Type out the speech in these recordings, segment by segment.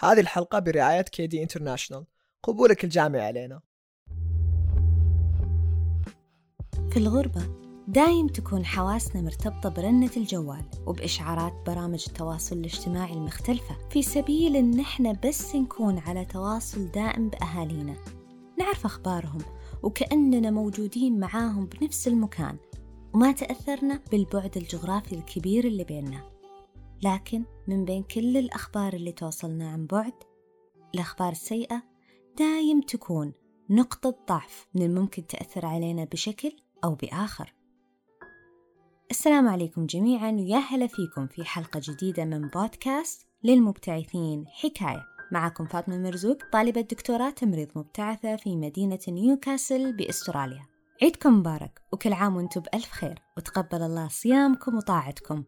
هذه الحلقة برعاية كيدي انترناشونال قبولك الجامعي علينا. في الغربة دايم تكون حواسنا مرتبطة برنة الجوال وبإشعارات برامج التواصل الاجتماعي المختلفة. في سبيل إن إحنا بس نكون على تواصل دائم بأهالينا. نعرف أخبارهم وكأننا موجودين معاهم بنفس المكان. وما تأثرنا بالبعد الجغرافي الكبير اللي بيننا. لكن من بين كل الأخبار اللي توصلنا عن بعد الأخبار السيئة دايم تكون نقطة ضعف من الممكن تأثر علينا بشكل أو بآخر. السلام عليكم جميعا ويا هلا فيكم في حلقة جديدة من بودكاست للمبتعثين حكاية. معكم فاطمة مرزوق طالبة دكتوراه تمريض مبتعثة في مدينة نيوكاسل بأستراليا. عيدكم مبارك وكل عام وأنتم بألف خير وتقبل الله صيامكم وطاعتكم.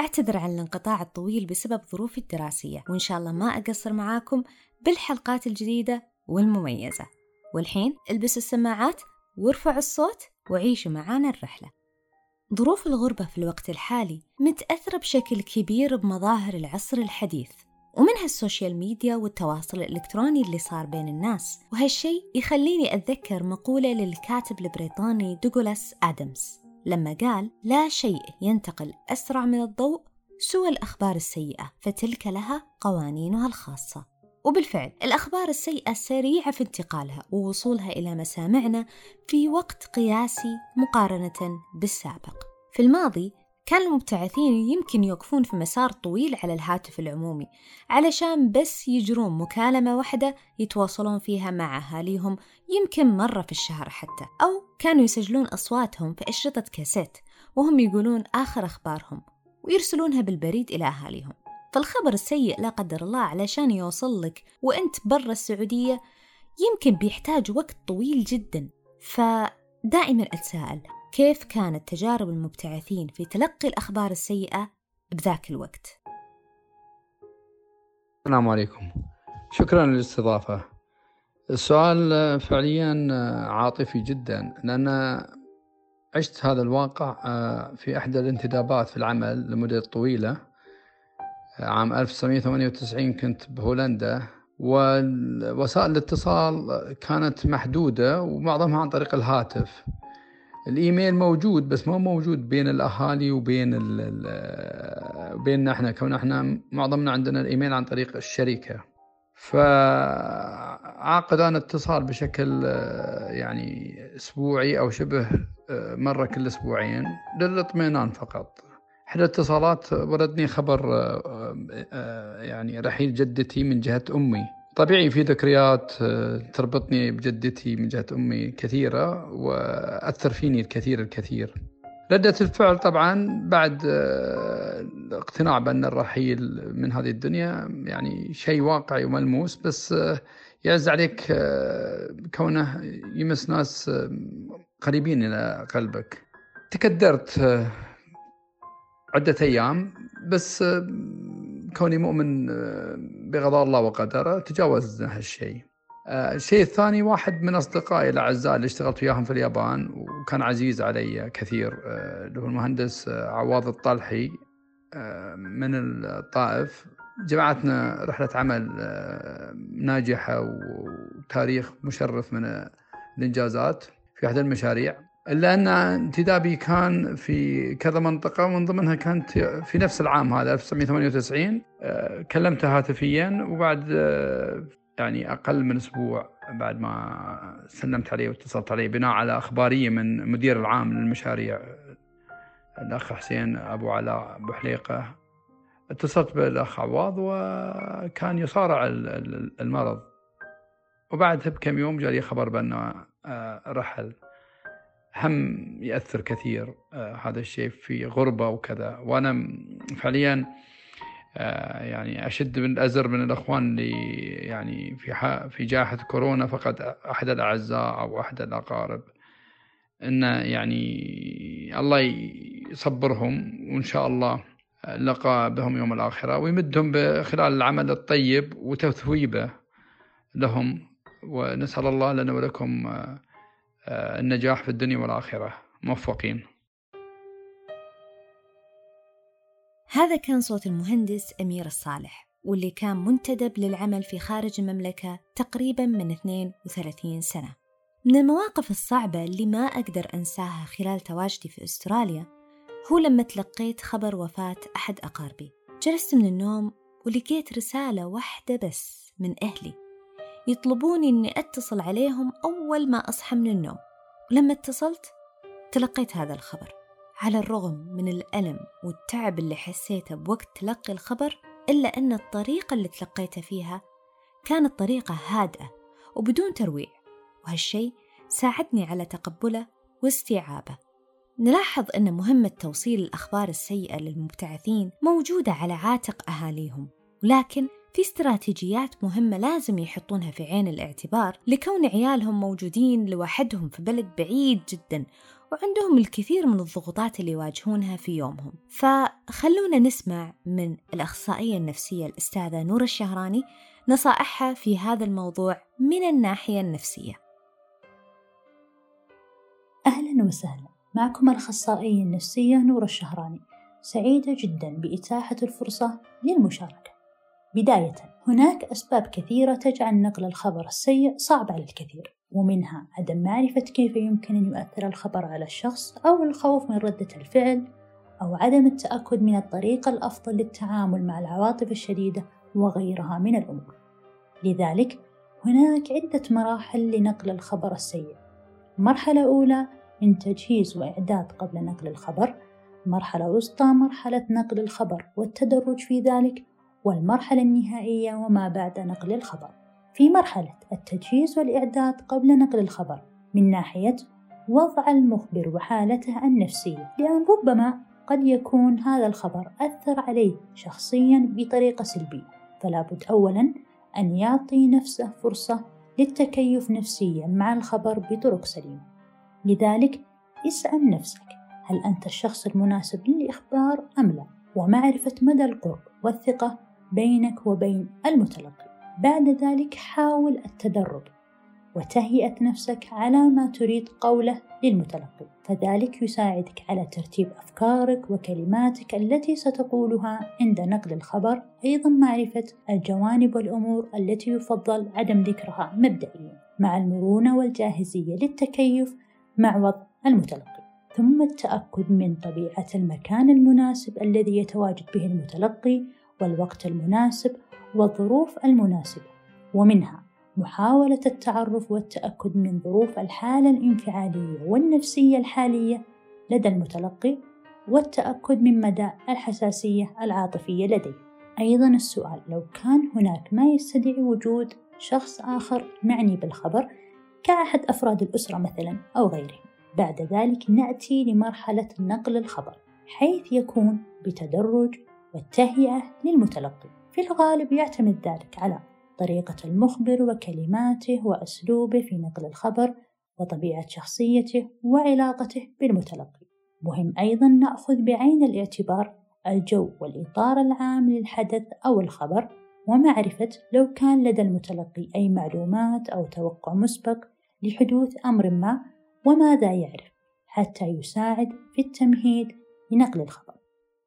أعتذر عن الانقطاع الطويل بسبب ظروفي الدراسية وإن شاء الله ما أقصر معاكم بالحلقات الجديدة والمميزة. والحين البسوا السماعات وارفعوا الصوت وعيشوا معانا الرحلة. ظروف الغربة في الوقت الحالي متأثرة بشكل كبير بمظاهر العصر الحديث ومنها ال social media والتواصل الإلكتروني اللي صار بين الناس. وهالشي يخليني أتذكر مقولة للكاتب البريطاني دوغلاس آدمز. لما قال لا شيء ينتقل أسرع من الضوء سوى الأخبار السيئة فتلك لها قوانينها الخاصة. وبالفعل الأخبار السيئة سريعة في انتقالها ووصولها إلى مسامعنا في وقت قياسي مقارنة بالسابق. في الماضي كان المبتعثين يمكن يوقفون في مسار طويل على الهاتف العمومي علشان بس يجرون مكالمة واحدة يتواصلون فيها مع أهاليهم يمكن مرة في الشهر حتى أو كانوا يسجلون أصواتهم في أشرطة كاسيت وهم يقولون آخر أخبارهم ويرسلونها بالبريد إلى أهاليهم. فالخبر السيء لا قدر الله علشان يوصل لك وأنت برا السعودية يمكن بيحتاج وقت طويل جدا. فدائما أتساءل كيف كانت تجارب المبتعثين في تلقي الأخبار السيئة بذاك الوقت؟ السلام عليكم. شكرا للاستضافة. السؤال فعليا عاطفي جدا لأن عشت هذا الواقع في إحدى الانتدابات في العمل لمدة طويلة. عام 1998 كنت بهولندا ووسائل الاتصال كانت محدودة ومعظمها عن طريق الهاتف. الإيميل موجود بس ما موجود بين الأهالي وبين ال بيننا إحنا كون إحنا معظمنا عندنا الإيميل عن طريق الشركة. فعاقد أنا اتصال بشكل يعني أسبوعي أو شبه مرة كل أسبوعين للاطمئنان فقط. إحدى الاتصالات وردني خبر يعني رحيل جدتي من جهة أمي. طبيعي في ذكريات تربطني بجدتي من جهة أمي كثيرة وأثر فيني الكثير الكثير. ردة الفعل طبعا بعد الاقتناع بأن الرحيل من هذه الدنيا يعني شيء واقعي وملموس بس يعز عليك كونه يمس ناس قريبين إلى قلبك. تكدرت عدة أيام بس كوني مؤمن بقضاء الله وقدره تجاوز هالشيء. الشيء الثاني واحد من أصدقائي الأعزاء اللي اشتغلت وياهم في اليابان وكان عزيز علي كثير اللي هو المهندس عواض الطلحي من الطائف. جمعتنا رحلة عمل ناجحة وتاريخ مشرف من الإنجازات في أحد المشاريع. إلا أن انتدابي كان في كذا منطقة ومن ضمنها كانت في نفس العام هذا 1998 كلمته هاتفيا وبعد يعني أقل من أسبوع بعد ما سلمت عليه واتصلت عليه بناء على أخبارية من مدير العام للمشاريع الأخ حسين أبو علاء أبو حليقة. اتصلت بالأخ عواض وكان يصارع المرض. وبعدها بكم يوم جالي خبر بأنه رحل. هم يأثر كثير آه هذا الشيء في غربة وكذا. وأنا فعليا آه يعني أشد من الأزر من الأخوان اللي يعني في في جائحة كورونا فقد أحد الأعزاء أو أحد الأقارب. إن يعني الله يصبرهم وإن شاء الله لقى بهم يوم الآخرة ويمدهم خلال العمل الطيب وتثويبه لهم. ونسأل الله لنا ولكم آه النجاح في الدنيا والآخرة. موفقين. هذا كان صوت المهندس أمير الصالح واللي كان منتدب للعمل في خارج المملكة تقريبا من 32 سنة. من المواقف الصعبة اللي ما أقدر أنساها خلال تواجدي في أستراليا هو لما تلقيت خبر وفاة أحد أقاربي. جلست من النوم ولقيت رسالة واحدة بس من أهلي. يطلبوني أني أتصل عليهم أول ما أصحى من النوم. ولما اتصلت تلقيت هذا الخبر. على الرغم من الألم والتعب اللي حسيته بوقت تلقي الخبر إلا أن الطريقة اللي تلقيته فيها كانت طريقة هادئة وبدون ترويع. وهالشي ساعدني على تقبله واستيعابه. نلاحظ أن مهمة توصيل الأخبار السيئة للمبتعثين موجودة على عاتق أهاليهم ولكن في استراتيجيات مهمة لازم يحطونها في عين الاعتبار لكون عيالهم موجودين لوحدهم في بلد بعيد جدا وعندهم الكثير من الضغوطات اللي يواجهونها في يومهم. فخلونا نسمع من الأخصائية النفسية الأستاذة نور الشهراني نصائحها في هذا الموضوع من الناحية النفسية. أهلا وسهلا. معكم الأخصائية النفسية نور الشهراني. سعيدة جدا بإتاحة الفرصة للمشاركة. بداية هناك أسباب كثيرة تجعل نقل الخبر السيء صعب على الكثير ومنها عدم معرفة كيف يمكن أن يؤثر الخبر على الشخص أو الخوف من ردة الفعل أو عدم التأكد من الطريقة الأفضل للتعامل مع العواطف الشديدة وغيرها من الأمور. لذلك هناك عدة مراحل لنقل الخبر السيء. مرحلة أولى من تجهيز وإعداد قبل نقل الخبر. مرحلة وسطى مرحلة نقل الخبر والتدرج في ذلك والمرحلة النهائية وما بعد نقل الخبر. في مرحلة التجهيز والإعداد قبل نقل الخبر من ناحية وضع المخبر وحالته النفسية لأن ربما قد يكون هذا الخبر أثر عليه شخصيا بطريقة سلبية. فلا بد أولا أن يعطي نفسه فرصة للتكيف نفسيا مع الخبر بطرق سليمة. لذلك اسأل نفسك هل أنت الشخص المناسب للإخبار أم لا؟ ومعرفة مدى القرب والثقة بينك وبين المتلقي. بعد ذلك حاول التدرب وتهيئة نفسك على ما تريد قوله للمتلقي. فذلك يساعدك على ترتيب أفكارك وكلماتك التي ستقولها عند نقل الخبر. أيضا معرفة الجوانب والأمور التي يفضل عدم ذكرها مبدئيا مع المرونة والجاهزية للتكيف مع وضع المتلقي. ثم التأكد من طبيعة المكان المناسب الذي يتواجد به المتلقي والوقت المناسب والظروف المناسبة ومنها محاولة التعرف والتأكد من ظروف الحالة الانفعالية والنفسية الحالية لدى المتلقي والتأكد من مدى الحساسية العاطفية لديه. أيضا السؤال لو كان هناك ما يستدعي وجود شخص آخر معني بالخبر كأحد أفراد الأسرة مثلا أو غيره. بعد ذلك نأتي لمرحلة نقل الخبر حيث يكون بتدرج والتهيئة للمتلقي. في الغالب يعتمد ذلك على طريقة المخبر وكلماته وأسلوبه في نقل الخبر وطبيعة شخصيته وعلاقته بالمتلقي. مهم أيضا نأخذ بعين الاعتبار الجو والإطار العام للحدث أو الخبر ومعرفة لو كان لدى المتلقي أي معلومات أو توقع مسبق لحدوث أمر ما وماذا يعرف حتى يساعد في التمهيد لنقل الخبر.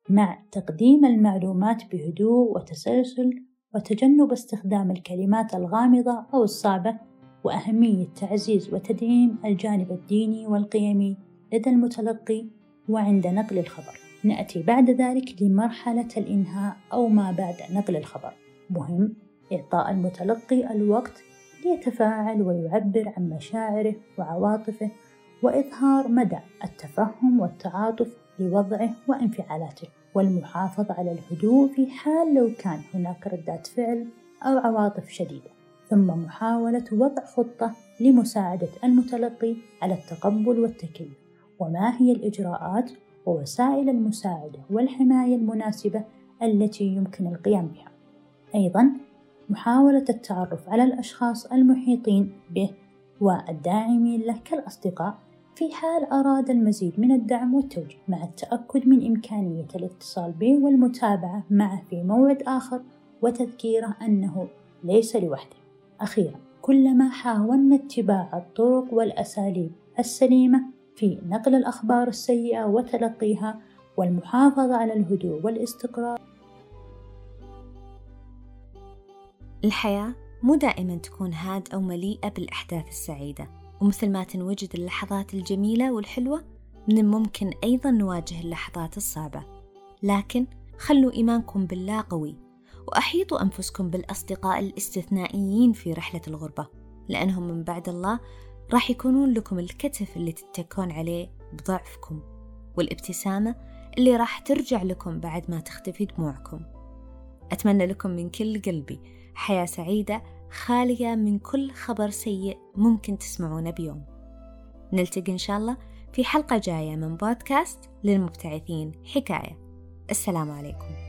مع تقديم المعلومات بهدوء وتسلسل وتجنب استخدام الكلمات الغامضة أو الصعبة وأهمية تعزيز وتدعيم الجانب الديني والقيمي لدى المتلقي وعند نقل الخبر. نأتي بعد ذلك لمرحلة الإنهاء أو ما بعد نقل الخبر. مهم إعطاء المتلقي الوقت ليتفاعل ويعبر عن مشاعره وعواطفه وإظهار مدى التفهم والتعاطف لوضعه وانفعالاته والمحافظة على الهدوء في حال لو كان هناك ردات فعل أو عواطف شديدة. ثم محاولة وضع خطة لمساعدة المتلقي على التقبل والتكيف وما هي الإجراءات ووسائل المساعدة والحماية المناسبة التي يمكن القيام بها؟ أيضا محاولة التعرف على الأشخاص المحيطين به والداعمين له كالأصدقاء في حال أراد المزيد من الدعم والتوجيه مع التأكد من إمكانية الاتصال به والمتابعة معه في موعد آخر وتذكيره أنه ليس لوحده. أخيرا كلما حاولنا اتباع الطرق والأساليب السليمة في نقل الأخبار السيئة وتلقيها والمحافظة على الهدوء والاستقرار. الحياة مو دائما تكون هاد أو مليئة بالأحداث السعيدة. ومثل ما تنوجد اللحظات الجميلة والحلوة من الممكن أيضا نواجه اللحظات الصعبة. لكن خلوا إيمانكم بالله قوي وأحيطوا أنفسكم بالأصدقاء الاستثنائيين في رحلة الغربة لأنهم من بعد الله راح يكونون لكم الكتف اللي تتكون عليه بضعفكم والابتسامة اللي راح ترجع لكم بعد ما تختفي دموعكم. أتمنى لكم من كل قلبي حياة سعيدة خالية من كل خبر سيء ممكن تسمعونه بيوم. نلتقي إن شاء الله في حلقة جاية من بودكاست للمبتعثين. حكاية. السلام عليكم.